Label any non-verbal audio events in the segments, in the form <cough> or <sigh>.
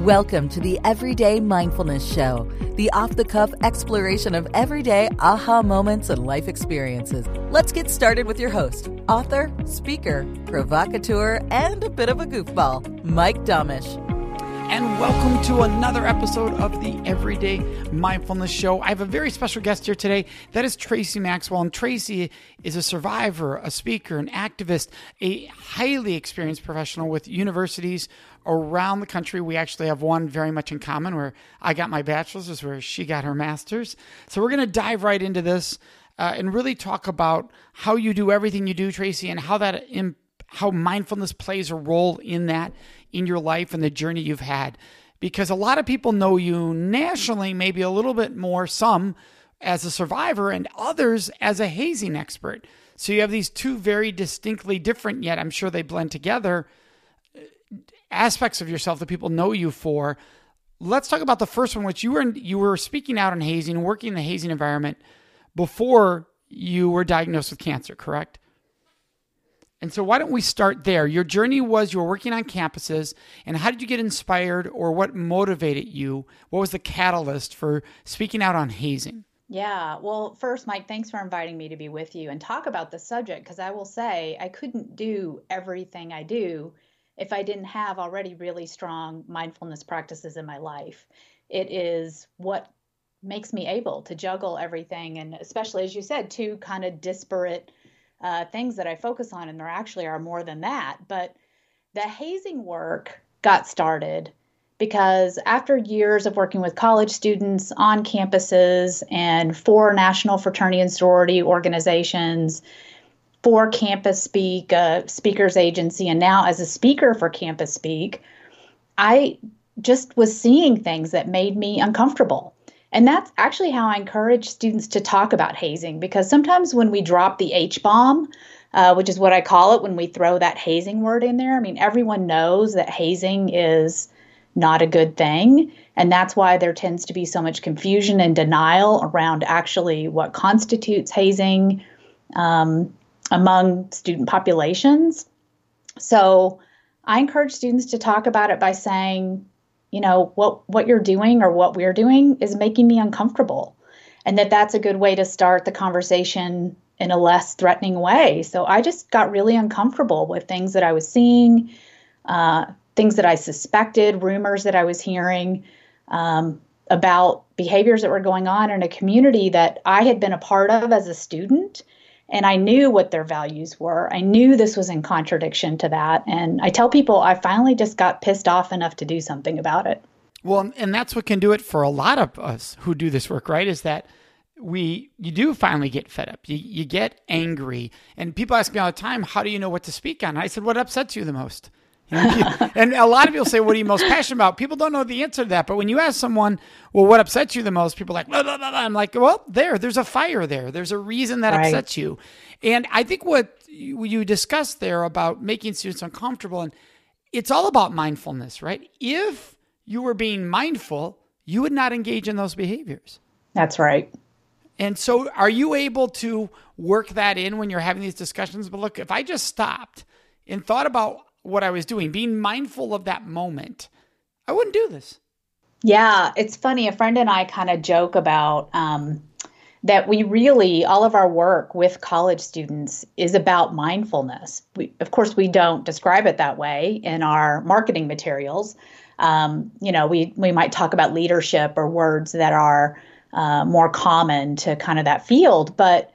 Welcome to the Everyday Mindfulness Show, the off the cuff exploration of everyday aha moments and life experiences. Let's get started with your host, author, speaker, provocateur, and a bit of a goofball, Mike Domitrz. And welcome to another episode of the Everyday Mindfulness Show. I have a very special guest here today. That is Tracy Maxwell. And Tracy is a survivor, a speaker, an activist, a highly experienced professional with universities around the country. We actually have one very much in common where I got my bachelor's, is where she got her master's. So we're going to dive right into this uh, and really talk about how you do everything you do, Tracy, and how that Im- how mindfulness plays a role in that in your life and the journey you've had. Because a lot of people know you nationally, maybe a little bit more, some as a survivor and others as a hazing expert. So you have these two very distinctly different, yet I'm sure they blend together aspects of yourself that people know you for. Let's talk about the first one, which you were you were speaking out on hazing, working in the hazing environment before you were diagnosed with cancer, correct? And so, why don't we start there? Your journey was you were working on campuses, and how did you get inspired, or what motivated you? What was the catalyst for speaking out on hazing? Yeah, well, first, Mike, thanks for inviting me to be with you and talk about the subject because I will say I couldn't do everything I do if I didn't have already really strong mindfulness practices in my life. It is what makes me able to juggle everything, and especially as you said, two kind of disparate uh, things that I focus on, and there actually are more than that. But the hazing work got started because after years of working with college students on campuses and for national fraternity and sorority organizations for Campus Speak, a speakers agency, and now as a speaker for Campus Speak, I just was seeing things that made me uncomfortable. And that's actually how I encourage students to talk about hazing because sometimes when we drop the H bomb, uh, which is what I call it when we throw that hazing word in there, I mean, everyone knows that hazing is not a good thing. And that's why there tends to be so much confusion and denial around actually what constitutes hazing. Um, among student populations. So I encourage students to talk about it by saying, you know, what what you're doing or what we're doing is making me uncomfortable. And that that's a good way to start the conversation in a less threatening way. So I just got really uncomfortable with things that I was seeing, uh, things that I suspected, rumors that I was hearing um, about behaviors that were going on in a community that I had been a part of as a student and I knew what their values were. I knew this was in contradiction to that. And I tell people I finally just got pissed off enough to do something about it. Well, and that's what can do it for a lot of us who do this work, right? Is that we you do finally get fed up. You you get angry. And people ask me all the time, how do you know what to speak on? I said, what upsets you the most? <laughs> and a lot of people say, "What are you most passionate about?" People don't know the answer to that. But when you ask someone, "Well, what upsets you the most?" People are like, blah, blah, blah, "I'm like, well, there, there's a fire there. There's a reason that right. upsets you." And I think what you discussed there about making students uncomfortable, and it's all about mindfulness, right? If you were being mindful, you would not engage in those behaviors. That's right. And so, are you able to work that in when you're having these discussions? But look, if I just stopped and thought about what I was doing, being mindful of that moment, I wouldn't do this. Yeah, it's funny. A friend and I kind of joke about um, that we really, all of our work with college students is about mindfulness. We, of course, we don't describe it that way in our marketing materials. Um, you know, we, we might talk about leadership or words that are uh, more common to kind of that field, but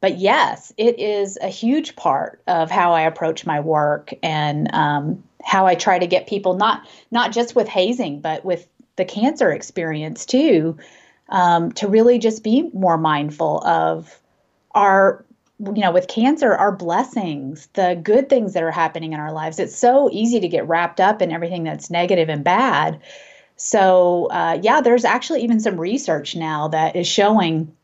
but yes, it is a huge part of how I approach my work and um, how I try to get people not not just with hazing, but with the cancer experience too, um, to really just be more mindful of our you know, with cancer, our blessings, the good things that are happening in our lives. It's so easy to get wrapped up in everything that's negative and bad. So, uh, yeah, there's actually even some research now that is showing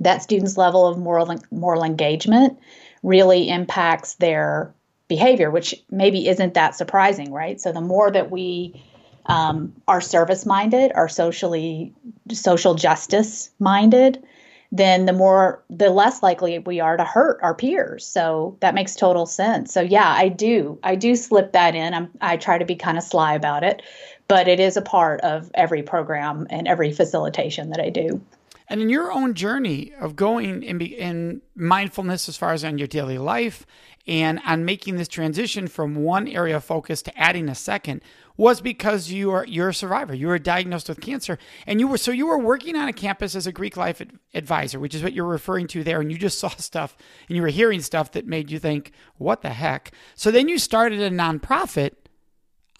that students' level of moral moral engagement really impacts their behavior, which maybe isn't that surprising, right? So, the more that we um, are service minded, are socially social justice minded, then the more the less likely we are to hurt our peers. So that makes total sense. So yeah i do i do slip that in. I'm, i try to be kind of sly about it but it is a part of every program and every facilitation that i do and in your own journey of going in, in mindfulness as far as on your daily life and on making this transition from one area of focus to adding a second was because you are you're a survivor. You were diagnosed with cancer, and you were so you were working on a campus as a Greek life advisor, which is what you're referring to there. And you just <laughs> saw stuff, and you were hearing stuff that made you think, "What the heck?" So then you started a nonprofit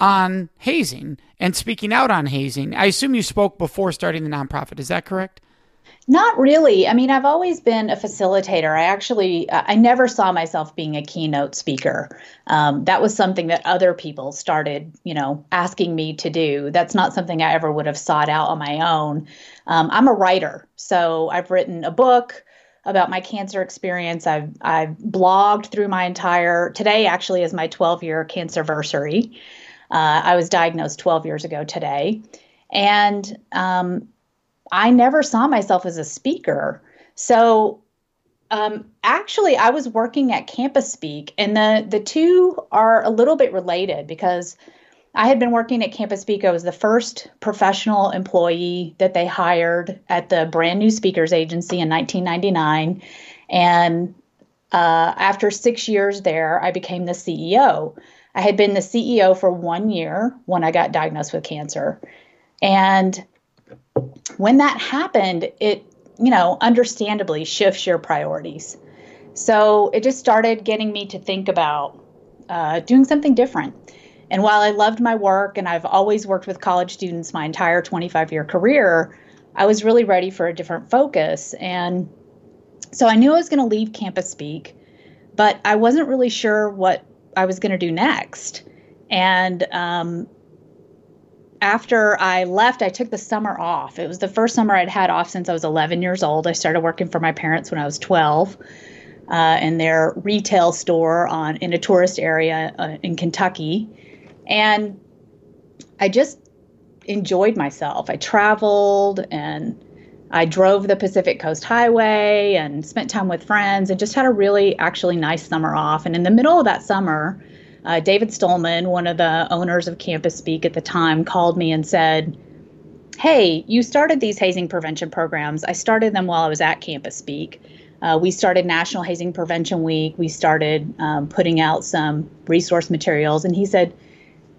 on hazing and speaking out on hazing. I assume you spoke before starting the nonprofit. Is that correct? Not really. I mean, I've always been a facilitator. I actually, uh, I never saw myself being a keynote speaker. Um, that was something that other people started, you know, asking me to do. That's not something I ever would have sought out on my own. Um, I'm a writer, so I've written a book about my cancer experience. I've I've blogged through my entire. Today actually is my 12 year cancer anniversary. Uh, I was diagnosed 12 years ago today, and um, I never saw myself as a speaker. So um, actually, I was working at Campus Speak, and the the two are a little bit related because I had been working at Campus Speak. I was the first professional employee that they hired at the brand new speakers agency in 1999, and uh, after six years there, I became the CEO. I had been the CEO for one year when I got diagnosed with cancer, and when that happened, it, you know, understandably shifts your priorities. So it just started getting me to think about uh, doing something different. And while I loved my work and I've always worked with college students my entire 25 year career, I was really ready for a different focus. And so I knew I was going to leave Campus Speak, but I wasn't really sure what I was going to do next. And um, after I left, I took the summer off. It was the first summer I'd had off since I was 11 years old. I started working for my parents when I was 12 uh, in their retail store on in a tourist area uh, in Kentucky, and I just enjoyed myself. I traveled and I drove the Pacific Coast Highway and spent time with friends and just had a really actually nice summer off. And in the middle of that summer, uh, David Stollman, one of the owners of Campus Speak at the time, called me and said, Hey, you started these hazing prevention programs. I started them while I was at Campus Speak. Uh, we started National Hazing Prevention Week. We started um, putting out some resource materials. And he said,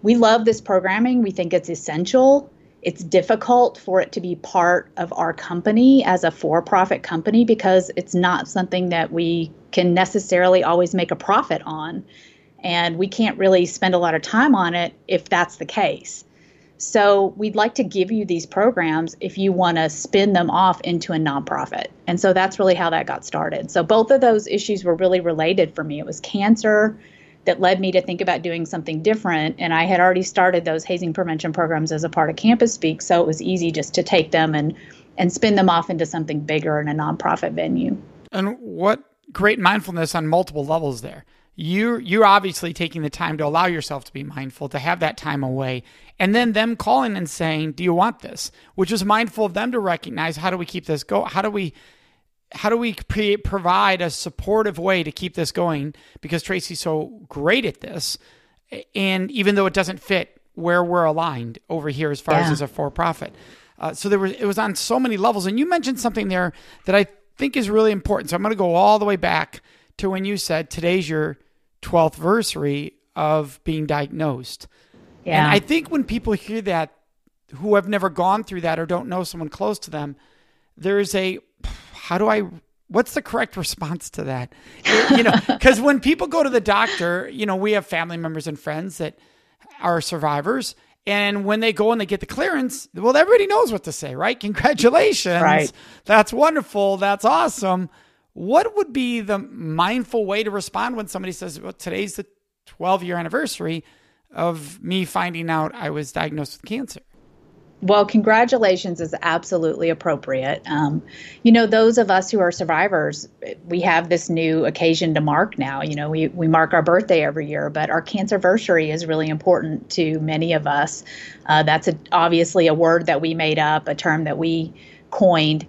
We love this programming. We think it's essential. It's difficult for it to be part of our company as a for profit company because it's not something that we can necessarily always make a profit on and we can't really spend a lot of time on it if that's the case. So we'd like to give you these programs if you want to spin them off into a nonprofit. And so that's really how that got started. So both of those issues were really related for me. It was cancer that led me to think about doing something different. And I had already started those hazing prevention programs as a part of Campus Speak. So it was easy just to take them and, and spin them off into something bigger in a nonprofit venue. And what great mindfulness on multiple levels there you're you're obviously taking the time to allow yourself to be mindful to have that time away. And then them calling and saying do you want this? Which is mindful of them to recognize how do we keep this go how do we how do we pre- provide a supportive way to keep this going? Because tracy's so great at this and even though it doesn't fit where we're aligned over here as far yeah. as as a for-profit. Uh, so there was it was on so many levels. And you mentioned something there that i think is really important. So i'm going to go all the way back to when you said today's your 12th anniversary of being diagnosed. Yeah. And I think when people hear that, who have never gone through that or don't know someone close to them, there's a how do I what's the correct <laughs> response to that? you know, <laughs> because when people go to the doctor, you know, we have family members and friends that are survivors. And when they go and they get the clearance, well, everybody knows what to say, right? Congratulations. Right. That's wonderful. That's awesome. What would be the mindful way to respond when somebody says, well, today's the 12 year anniversary of me finding out I was diagnosed with cancer? Well, congratulations is absolutely appropriate. Um, you know, those of us who are survivors, we have this new occasion to mark now. You know, we, we mark our birthday every year, but our cancerversary is really important to many of us. Uh, that's a, obviously a word that we made up, a term that we coined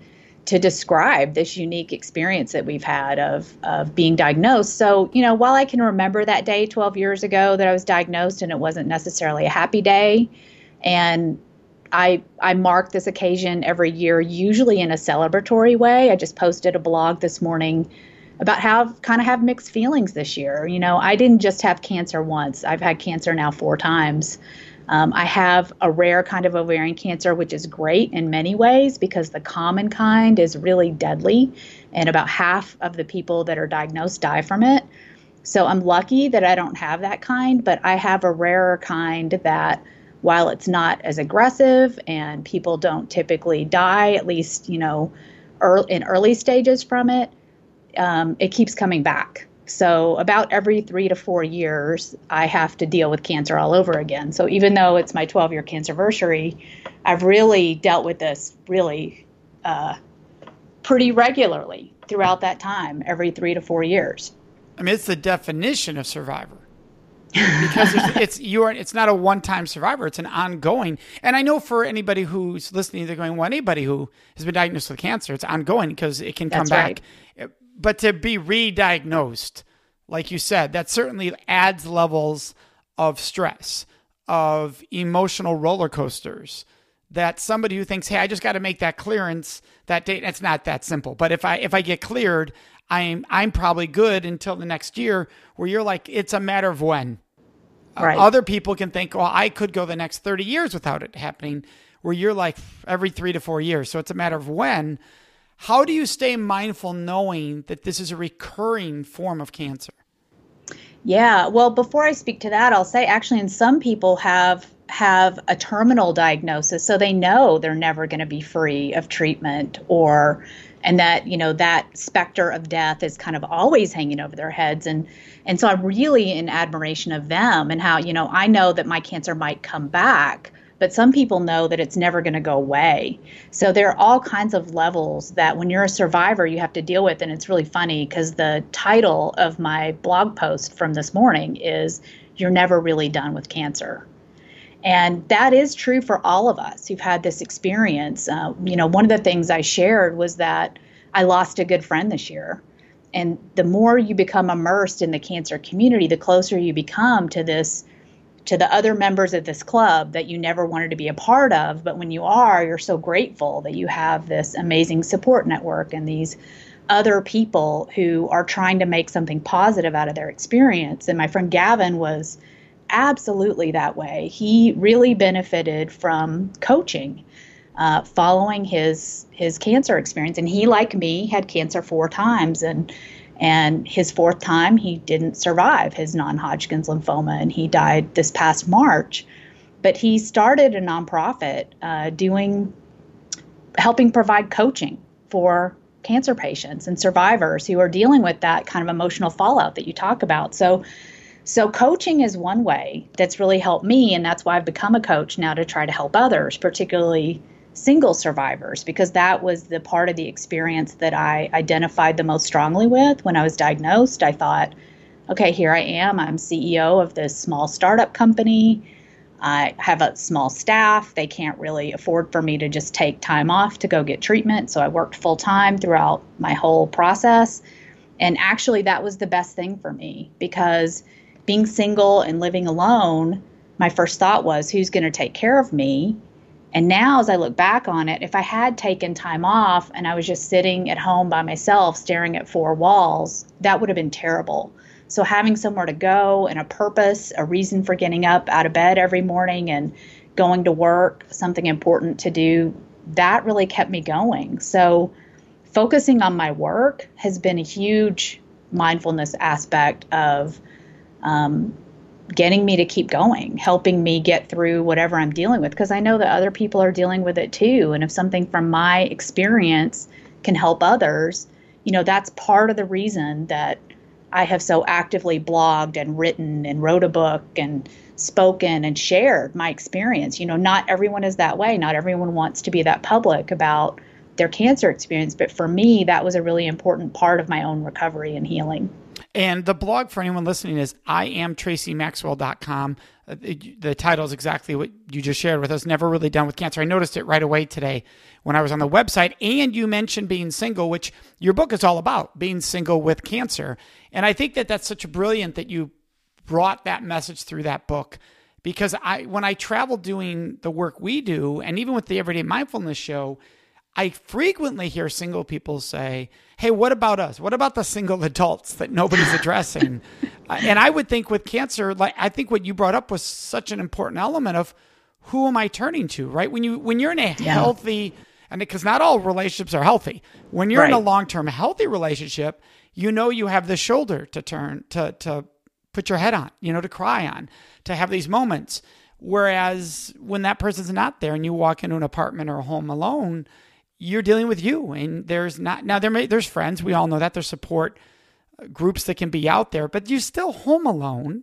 to describe this unique experience that we've had of of being diagnosed. So, you know, while I can remember that day 12 years ago that I was diagnosed and it wasn't necessarily a happy day, and I I mark this occasion every year, usually in a celebratory way. I just posted a blog this morning about how kind of have mixed feelings this year. You know, I didn't just have cancer once. I've had cancer now four times. Um, I have a rare kind of ovarian cancer, which is great in many ways because the common kind is really deadly, and about half of the people that are diagnosed die from it. So I'm lucky that I don't have that kind, but I have a rarer kind that while it's not as aggressive and people don't typically die, at least, you know, early, in early stages from it, um, it keeps coming back. So, about every three to four years, I have to deal with cancer all over again. So, even though it's my 12 year cancerversary, I've really dealt with this really uh, pretty regularly throughout that time, every three to four years. I mean, it's the definition of survivor because it's, <laughs> it's you're it's not a one time survivor; it's an ongoing. And I know for anybody who's listening, they're going, "Well, anybody who has been diagnosed with cancer, it's ongoing because it can come back." But to be re-diagnosed, like you said, that certainly adds levels of stress, of emotional roller coasters. That somebody who thinks, "Hey, I just got to make that clearance that date," it's not that simple. But if I if I get cleared, I'm I'm probably good until the next year. Where you're like, it's a matter of when. Right. Uh, other people can think, well, I could go the next 30 years without it happening, where you're like every three to four years. So it's a matter of when. How do you stay mindful knowing that this is a recurring form of cancer? Yeah, well, before I speak to that, I'll say actually, and some people have have a terminal diagnosis, so they know they're never going to be free of treatment or and that you know that specter of death is kind of always hanging over their heads and and so i'm really in admiration of them and how you know i know that my cancer might come back but some people know that it's never going to go away so there are all kinds of levels that when you're a survivor you have to deal with and it's really funny because the title of my blog post from this morning is you're never really done with cancer and that is true for all of us who've had this experience. Uh, you know, one of the things I shared was that I lost a good friend this year. And the more you become immersed in the cancer community, the closer you become to this to the other members of this club that you never wanted to be a part of. But when you are, you're so grateful that you have this amazing support network and these other people who are trying to make something positive out of their experience. And my friend Gavin was absolutely that way. He really benefited from coaching, uh, following his his cancer experience, and he, like me, had cancer four times, and and his fourth time he didn't survive his non-Hodgkin's lymphoma, and he died this past March. But he started a nonprofit uh, doing helping provide coaching for cancer patients and survivors who are dealing with that kind of emotional fallout that you talk about. So so, coaching is one way that's really helped me, and that's why I've become a coach now to try to help others, particularly single survivors, because that was the part of the experience that I identified the most strongly with when I was diagnosed. I thought, okay, here I am. I'm CEO of this small startup company. I have a small staff. They can't really afford for me to just take time off to go get treatment. So I worked full time throughout my whole process. And actually, that was the best thing for me because being single and living alone, my first thought was, who's going to take care of me? And now, as I look back on it, if I had taken time off and I was just sitting at home by myself staring at four walls, that would have been terrible. So, having somewhere to go and a purpose, a reason for getting up out of bed every morning and going to work, something important to do, that really kept me going. So, focusing on my work has been a huge mindfulness aspect of um, getting me to keep going, helping me get through whatever I'm dealing with, because I know that other people are dealing with it too. And if something from my experience can help others, you know, that's part of the reason that I have so actively blogged and written and wrote a book and spoken and shared my experience. You know, not everyone is that way. Not everyone wants to be that public about their cancer experience. But for me, that was a really important part of my own recovery and healing. And the blog for anyone listening is iamtracymaxwell.com. Uh, the title is exactly what you just shared with us. Never really done with cancer. I noticed it right away today when I was on the website. And you mentioned being single, which your book is all about being single with cancer. And I think that that's such a brilliant that you brought that message through that book because I when I travel doing the work we do and even with the everyday mindfulness show I frequently hear single people say, Hey, what about us? What about the single <laughs> adults that nobody's addressing? <laughs> uh, and I would think with cancer, like I think what you brought up was such an important element of who am I turning to, right? When you when you're in a yeah. healthy and because not all relationships are healthy. When you're right. in a long term healthy relationship, you know you have the shoulder to turn to to put your head on, you know, to cry on, to have these moments. Whereas when that person's not there and you walk into an apartment or a home alone, you're dealing with you and there's not now there may there's friends we all know that there's support uh, groups that can be out there but you're still home alone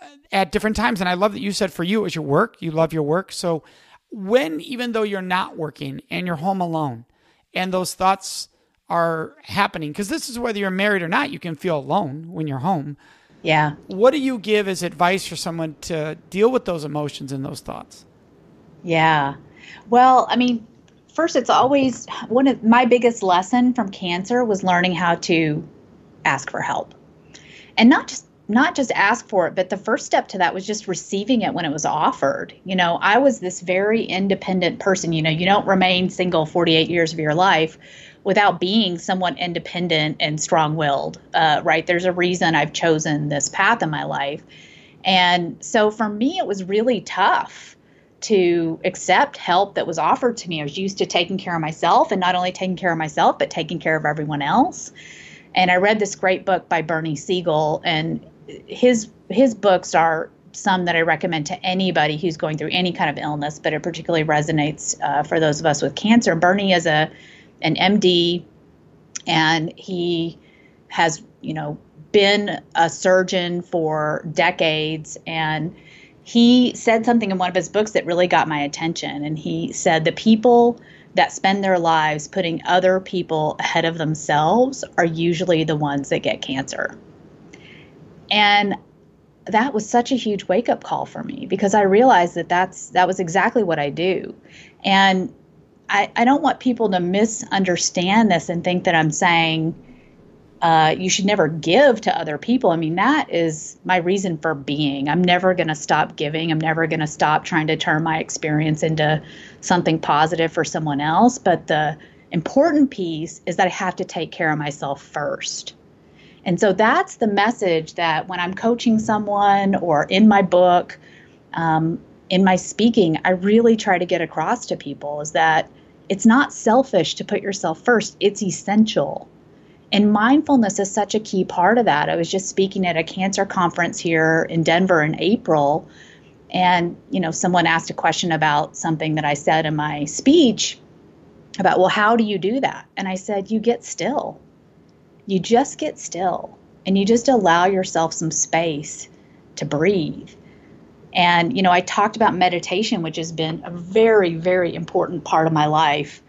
uh, at different times and i love that you said for you it was your work you love your work so when even though you're not working and you're home alone and those thoughts are happening because this is whether you're married or not you can feel alone when you're home. Yeah. What do you give as advice for someone to deal with those emotions and those thoughts? Yeah. Well i mean first, it's always one of my biggest lesson from cancer was learning how to ask for help, and not just not just ask for it, but the first step to that was just receiving it when it was offered. You know, I was this very independent person. You know, you don't remain single 48 years of your life without being somewhat independent and strong willed, uh, right? There's a reason I've chosen this path in my life. And so for me, it was really tough to accept help that was offered to me. I was used to taking care of myself and not only taking care of myself, but taking care of everyone else. And I read this great book by Bernie Siegel, and his his books are some that I recommend to anybody who's going through any kind of illness, but it particularly resonates uh, for those of us with cancer. Bernie is a an MD, and he has you know been a surgeon for decades and he said something in one of his books that really got my attention. And he said, The people that spend their lives putting other people ahead of themselves are usually the ones that get cancer. And that was such a huge wake up call for me because I realized that that's that was exactly what I do. And I, I don't want people to misunderstand this and think that I'm saying uh, you should never give to other people. I mean, that is my reason for being. I'm never going to stop giving. I'm never going to stop trying to turn my experience into something positive for someone else. But the important piece is that I have to take care of myself first. And so that's the message that when I'm coaching someone or in my book, um, in my speaking, I really try to get across to people is that it's not selfish to put yourself first, it's essential and mindfulness is such a key part of that. I was just speaking at a cancer conference here in Denver in April, and you know, someone asked a question about something that I said in my speech about, well, how do you do that? And I said, you get still. You just get still and you just allow yourself some space to breathe. And, you know, I talked about meditation, which has been a very, very important part of my life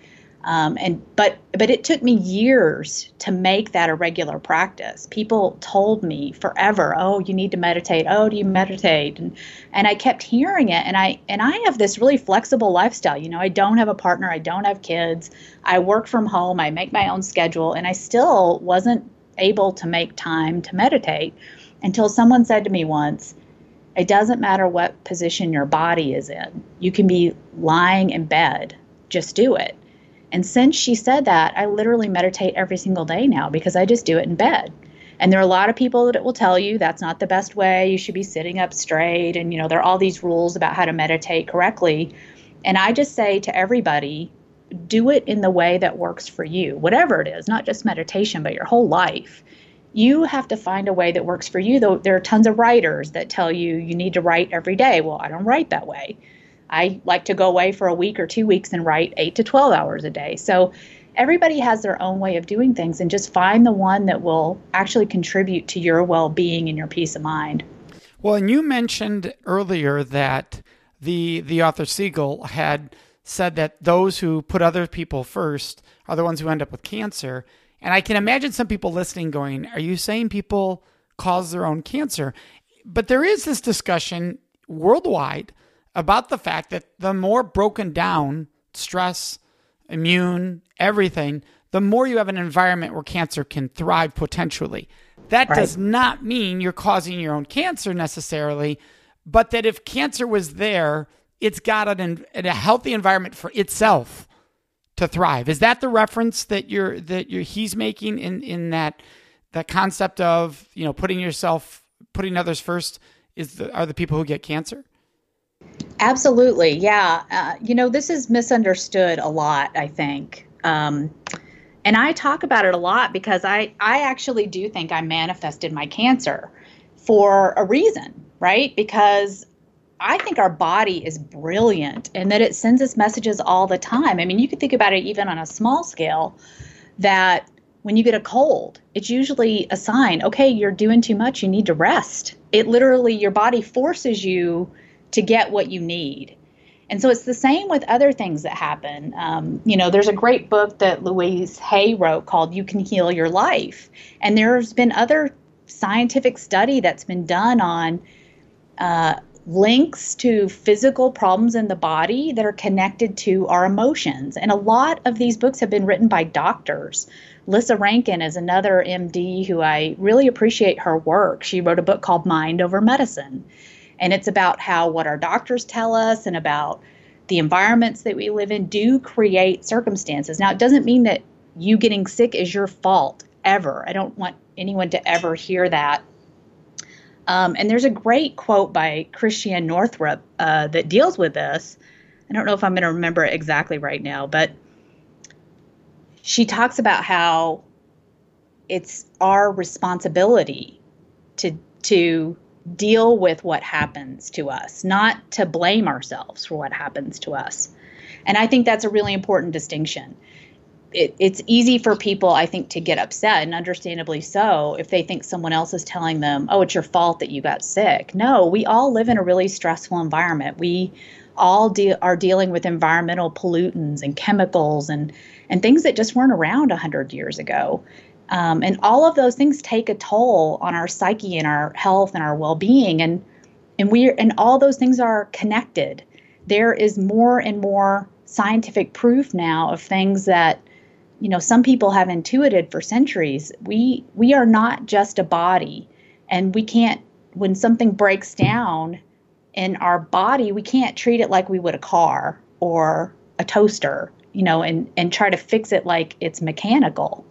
um, and but but it took me years to make that a regular practice. People told me forever, "Oh, you need to meditate. Oh, do you meditate?" And and I kept hearing it. And I and I have this really flexible lifestyle. You know, I don't have a partner. I don't have kids. I work from home. I make my own schedule, and I still wasn't able to make time to meditate until someone said to me once, "It doesn't matter what position your body is in. You can be lying in bed. Just do it." And since she said that, I literally meditate every single day now because I just do it in bed. And there are a lot of people that will tell you that's not the best way. You should be sitting up straight. And, you know, there are all these rules about how to meditate correctly. And I just say to everybody, do it in the way that works for you, whatever it is, not just meditation, but your whole life. You have to find a way that works for you. Though there are tons of writers that tell you you need to write every day. Well, I don't write that way. I like to go away for a week or two weeks and write eight to 12 hours a day. So everybody has their own way of doing things and just find the one that will actually contribute to your well-being and your peace of mind. Well, and you mentioned earlier that the the author Siegel had said that those who put other people first are the ones who end up with cancer. And I can imagine some people listening going, Are you saying people cause their own cancer? But there is this discussion worldwide about the fact that the more broken down stress, immune, everything, the more you have an environment where cancer can thrive potentially. That right. does not mean you're causing your own cancer necessarily, but that if cancer was there, it's got an, a healthy environment for itself to thrive. Is that the reference that you're that you're he's making in in that that concept of you know putting yourself putting others first is the, are the people who get cancer? Absolutely, yeah. Uh, you know this is misunderstood a lot. I think. Um, and I talk about it a lot because I, I actually do think I manifested my cancer for a reason, right? Because I think our body is brilliant and that it sends us messages all the time. I mean, you could think about it even on a small scale that when you get a cold, it's usually a sign, okay, you're doing too much, you need to rest. It literally, your body forces you to get what you need. And so it's the same with other things that happen. Um, you know, there's a great book that Louise Hay wrote called You Can Heal Your Life. And there's been other scientific study that's been done on uh, links to physical problems in the body that are connected to our emotions. And a lot of these books have been written by doctors. Lissa Rankin is another MD who I really appreciate her work. She wrote a book called Mind Over Medicine. And it's about how what our doctors tell us and about the environments that we live in do create circumstances. Now, it doesn't mean that you getting sick is your fault ever. I don't want anyone to ever hear that um, and there's a great quote by Christiane Northrup uh, that deals with this. I don't know if I'm going to remember it exactly right now, but she talks about how it's our responsibility to to deal with what happens to us, not to blame ourselves for what happens to us. And I think that's a really important distinction it, it's easy for people, I think, to get upset, and understandably so, if they think someone else is telling them, "Oh, it's your fault that you got sick." No, we all live in a really stressful environment. We all de- are dealing with environmental pollutants and chemicals and and things that just weren't around hundred years ago. Um, and all of those things take a toll on our psyche and our health and our well-being, and and we and all those things are connected. There is more and more scientific proof now of things that you know some people have intuited for centuries. We we are not just a body and we can't when something breaks down in our body we can't treat it like we would a car or a toaster you know and and try to fix it like it's mechanical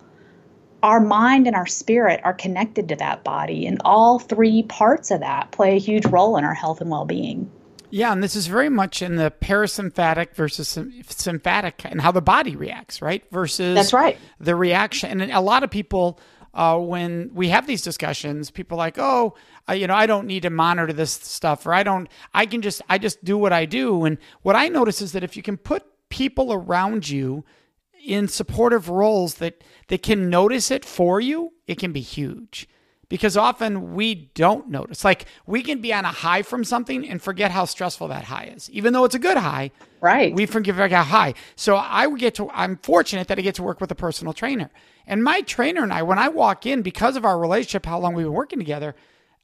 our mind and our spirit are connected to that body and all three parts of that play a huge role in our health and well-being yeah, and this is very much in the parasympathetic versus sympathetic and how the body reacts, right? Versus that's right. The reaction, and a lot of people, uh, when we have these discussions, people are like, oh, uh, you know, I don't need to monitor this stuff, or I don't, I can just, I just do what I do. And what I notice is that if you can put people around you in supportive roles that that can notice it for you, it can be huge because often we don't notice. Like we can be on a high from something and forget how stressful that high is, even though it's a good high. Right. We forget how high. So I would get to. I'm fortunate that I get to work with a personal trainer, and my trainer and I, when I walk in, because of our relationship, how long we've been working together,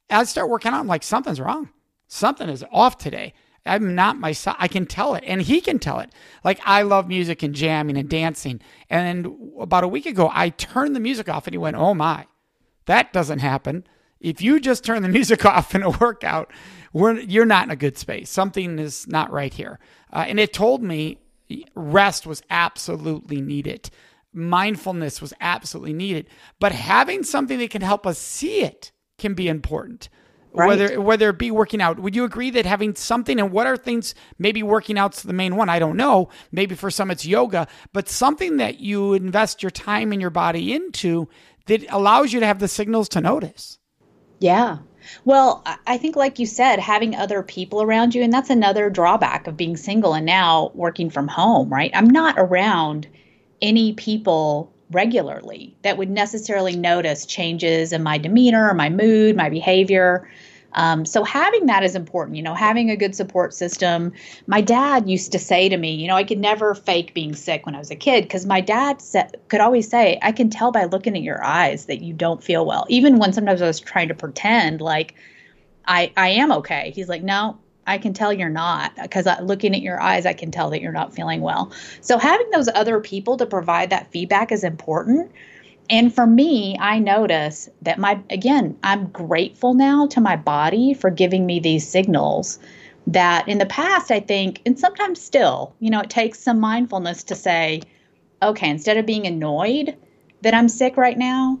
I start working out. I'm like, something's wrong. Something is off today. I'm not myself. I can tell it, and he can tell it. Like I love music and jamming and dancing. And about a week ago, I turned the music off, and he went, "Oh my." That doesn't happen. If you just turn the <laughs> music off in a workout, you're not in a good space. Something is not right here. Uh, and it told me rest was absolutely needed. Mindfulness was absolutely needed. But having something that can help us see it can be important. Right. Whether whether it be working out, would you agree that having something and what are things? Maybe working out's the main one. I don't know. Maybe for some it's yoga, but something that you invest your time and your body into that allows you to have the signals to notice. Yeah. Well, I think, like you said, having other people around you, and that's another drawback of being single and now working from home, right? I'm not around any people regularly that would necessarily notice changes in my demeanor, my mood, my behavior. Um, so having that is important, you know, having a good support system. My dad used to say to me, you know, I could never fake being sick when I was a kid because my dad could always say, I can tell by looking at your eyes that you don't feel well. Even when sometimes I was trying to pretend like I, I am okay. He's like, no, I can tell you're not because looking at your eyes, I can tell that you're not feeling well. So having those other people to provide that feedback is important. And for me, I notice that my, again, I'm grateful now to my body for giving me these signals that in the past, I think, and sometimes still, you know, it takes some mindfulness to say, okay, instead of being annoyed that I'm sick right now,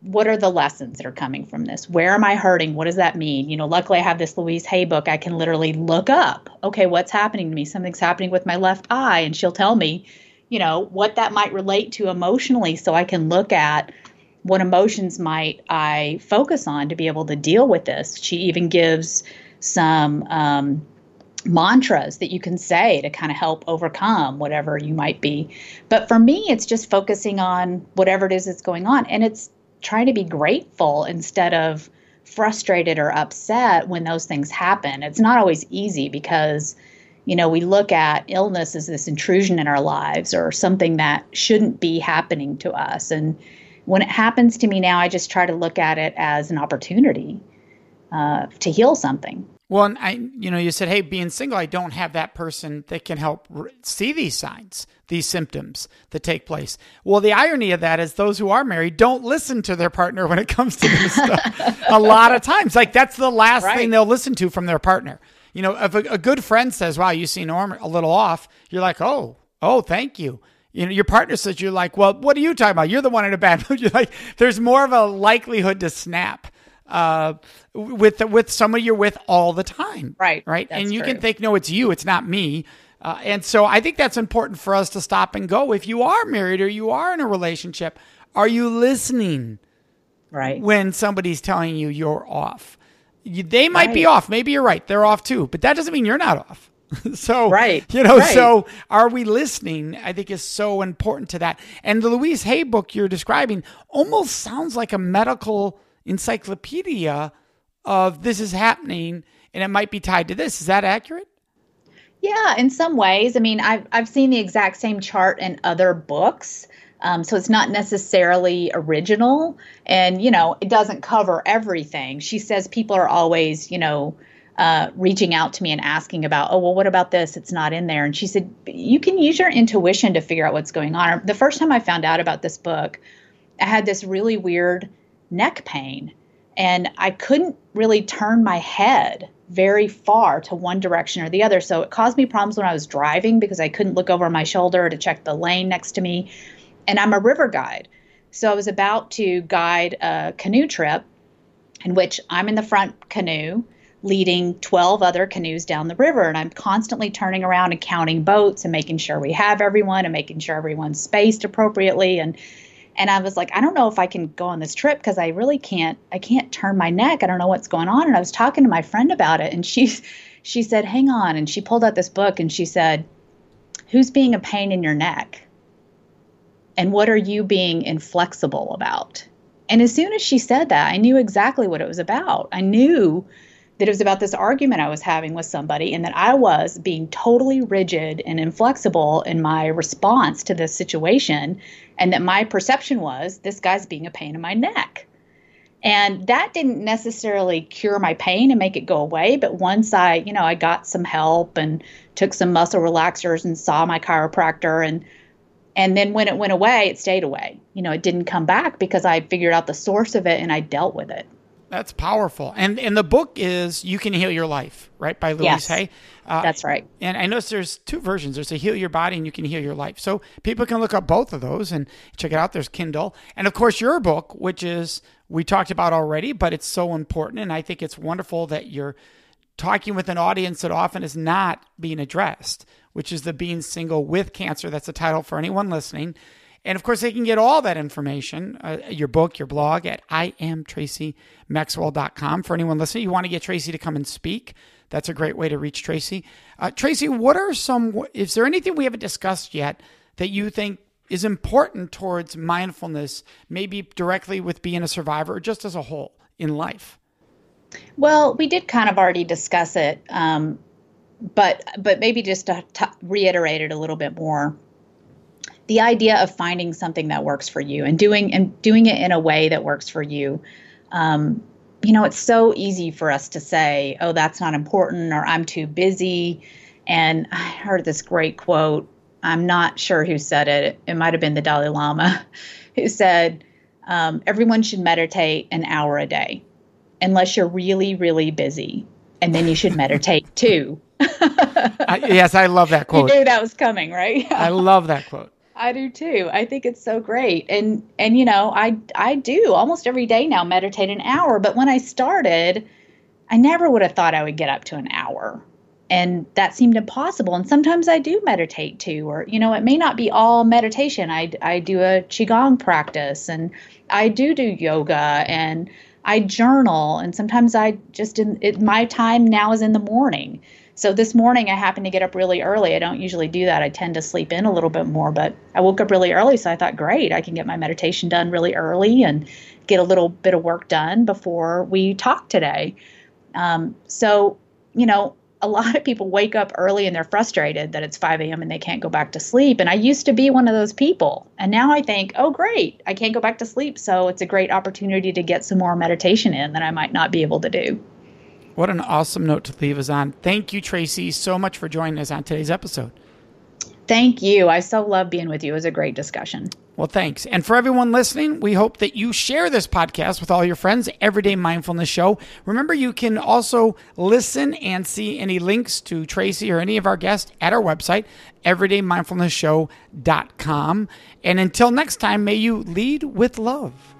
what are the lessons that are coming from this? Where am I hurting? What does that mean? You know, luckily I have this Louise Hay book. I can literally look up, okay, what's happening to me? Something's happening with my left eye. And she'll tell me, you know, what that might relate to emotionally so I can look at what emotions might I focus on to be able to deal with this. She even gives some um, mantras that you can say to kind of help overcome whatever you might be. But for me, it's just focusing on whatever it is that's going on. And it's trying to be grateful instead of frustrated or upset when those things happen. It's not always easy because you know, we look at illness as this intrusion in our lives or something that shouldn't be happening to us. And when it happens to me now, I just try to look at it as an opportunity uh, to heal something. Well, and I, you know, you said, hey, being single, I don't have that person that can help see these signs, these symptoms that take place. Well, the irony of that is those who are married don't listen to their partner when it comes to this stuff. <laughs> a lot of times, like that's the last right. thing they'll listen to from their partner. You know, if a, a good friend says, "Wow, you seem Norm a little off," you're like, "Oh, oh, thank you." You know, your partner says you're like, "Well, what are you talking about? You're the one in a bad <laughs> mood." You're like, there's more of a likelihood to snap uh, with with somebody you're with all the time, right? Right, that's and you true. can think, "No, it's you. It's not me." Uh, and so I think that's important for us to stop and go. If you are married or you are in a relationship, are you listening? Right. When somebody's telling you you're off they might right. be off. Maybe you're right. They're off too, but that doesn't mean you're not off. <laughs> so, right. you know, right. so are we listening? I think is so important to that. And the Louise Hay book you're describing almost sounds like a medical encyclopedia of this is happening and it might be tied to this. Is that accurate? Yeah, in some ways. I mean, I've I've seen the exact same chart in other books. Um, so it's not necessarily original. And, you know, it doesn't cover everything. She says people are always, you know, uh, reaching out to me and asking about, oh, well, what about this? It's not in there. And she said, you can use your intuition to figure out what's going on. The first time I found out about this book, I had this really weird neck pain. And I couldn't really turn my head very far to one direction or the other. So it caused me problems when I was driving because I couldn't look over my shoulder to check the lane next to me and I'm a river guide. So I was about to guide a canoe trip in which I'm in the front canoe leading 12 other canoes down the river. And I'm constantly turning around and counting boats and making sure we have everyone and making sure everyone's spaced appropriately. And and I was like I don't know if I can go on this trip because I really can't I can't turn my neck. I don't know what's going on. And I was talking to my friend about it and she's she said hang on. And she pulled out this book and she said who's being a pain in your neck and what are you being inflexible about? And as soon as she said that, I knew exactly what it was about. I knew that it was about this argument I was having with somebody and that I was being totally rigid and inflexible in my response to this situation. And that my perception was this guy's being a pain in my neck. And that didn't necessarily cure my pain and make it go away. But once I, you know, I got some help and took some muscle relaxers and saw my chiropractor and and then when it went away, it stayed away. You know, it didn't come back because I figured out the source of it and I dealt with it. That's powerful. And and the book is You Can Heal Your Life, right? By Louise yes, Hay. Uh, that's right. And I notice there's two versions. There's a Heal Your Body and You Can Heal Your Life. So people can look up both of those and check it out. There's Kindle. And of course your book, which is we talked about already, but it's so important. And I think it's wonderful that you're talking with an audience that often is not being addressed which is the Being Single with Cancer. That's the title for anyone listening. And of course, they can get all that information, uh, your book, your blog at iamtracymaxwell.com. For anyone listening, you want to get Tracy to come and speak. That's a great way to reach Tracy. Uh, Tracy, what are some, is there anything we haven't discussed yet that you think is important towards mindfulness, maybe directly with being a survivor or just as a whole in life? Well, we did kind of already discuss it, um, but but maybe just to t- reiterate it a little bit more. The idea of finding something that works for you and doing and doing it in a way that works for you. Um, you know, it's so easy for us to say, "Oh, that's not important," or "I'm too busy." And I heard this great quote. I'm not sure who said it. It might have been the Dalai Lama, <laughs> who said, um, "Everyone should meditate an hour a day." unless you're really, really busy. And then you should <laughs> meditate too. I, yes, I love that <laughs> quote. You knew that was coming, right? I love that <laughs> quote. I do too. I think it's so great. And and you know, I I do almost every day now meditate an hour, but when I started, I never would have thought I would get up to an hour. And that seemed impossible. And sometimes I do meditate too, or you know, it may not be all meditation. I I do a qigong practice and I do do yoga and I journal, and sometimes I just in it, my time now is in the morning. So this morning I happened to get up really early. I don't usually do that. I tend to sleep in a little bit more, but I woke up really early, so I thought, great, I can get my meditation done really early and get a little bit of work done before we talk today. Um, so you know, a <laughs> lot of people wake up early and they're frustrated that it's 5 a.m. and they can't go back to sleep. And I used to be one of those people. And now I think, oh, great, I can't go back to sleep. So it's a great opportunity to get some more meditation in that I might not be able to do. What an awesome note to leave us on. Thank you, Tracy, so much for joining us on today's episode. Thank you. I so love being with you. It was a great discussion. Well, thanks. And for everyone listening, we hope that you share this podcast with all your friends, Everyday Mindfulness Show. Remember, you can also listen and see any links to Tracy or any of our guests at our website, everydaymindfulnessshow.com. And until next time, may you lead with love.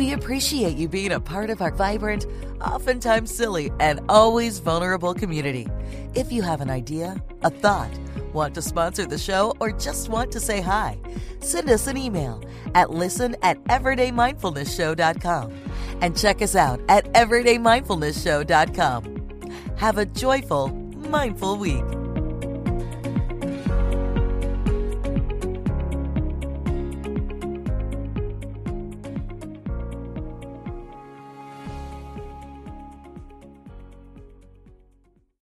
We appreciate you being a part of our vibrant, oftentimes silly, and always vulnerable community. If you have an idea, a thought, want to sponsor the show, or just want to say hi, send us an email at listen at everydaymindfulnessshow.com and check us out at everydaymindfulnessshow.com. Have a joyful, mindful week.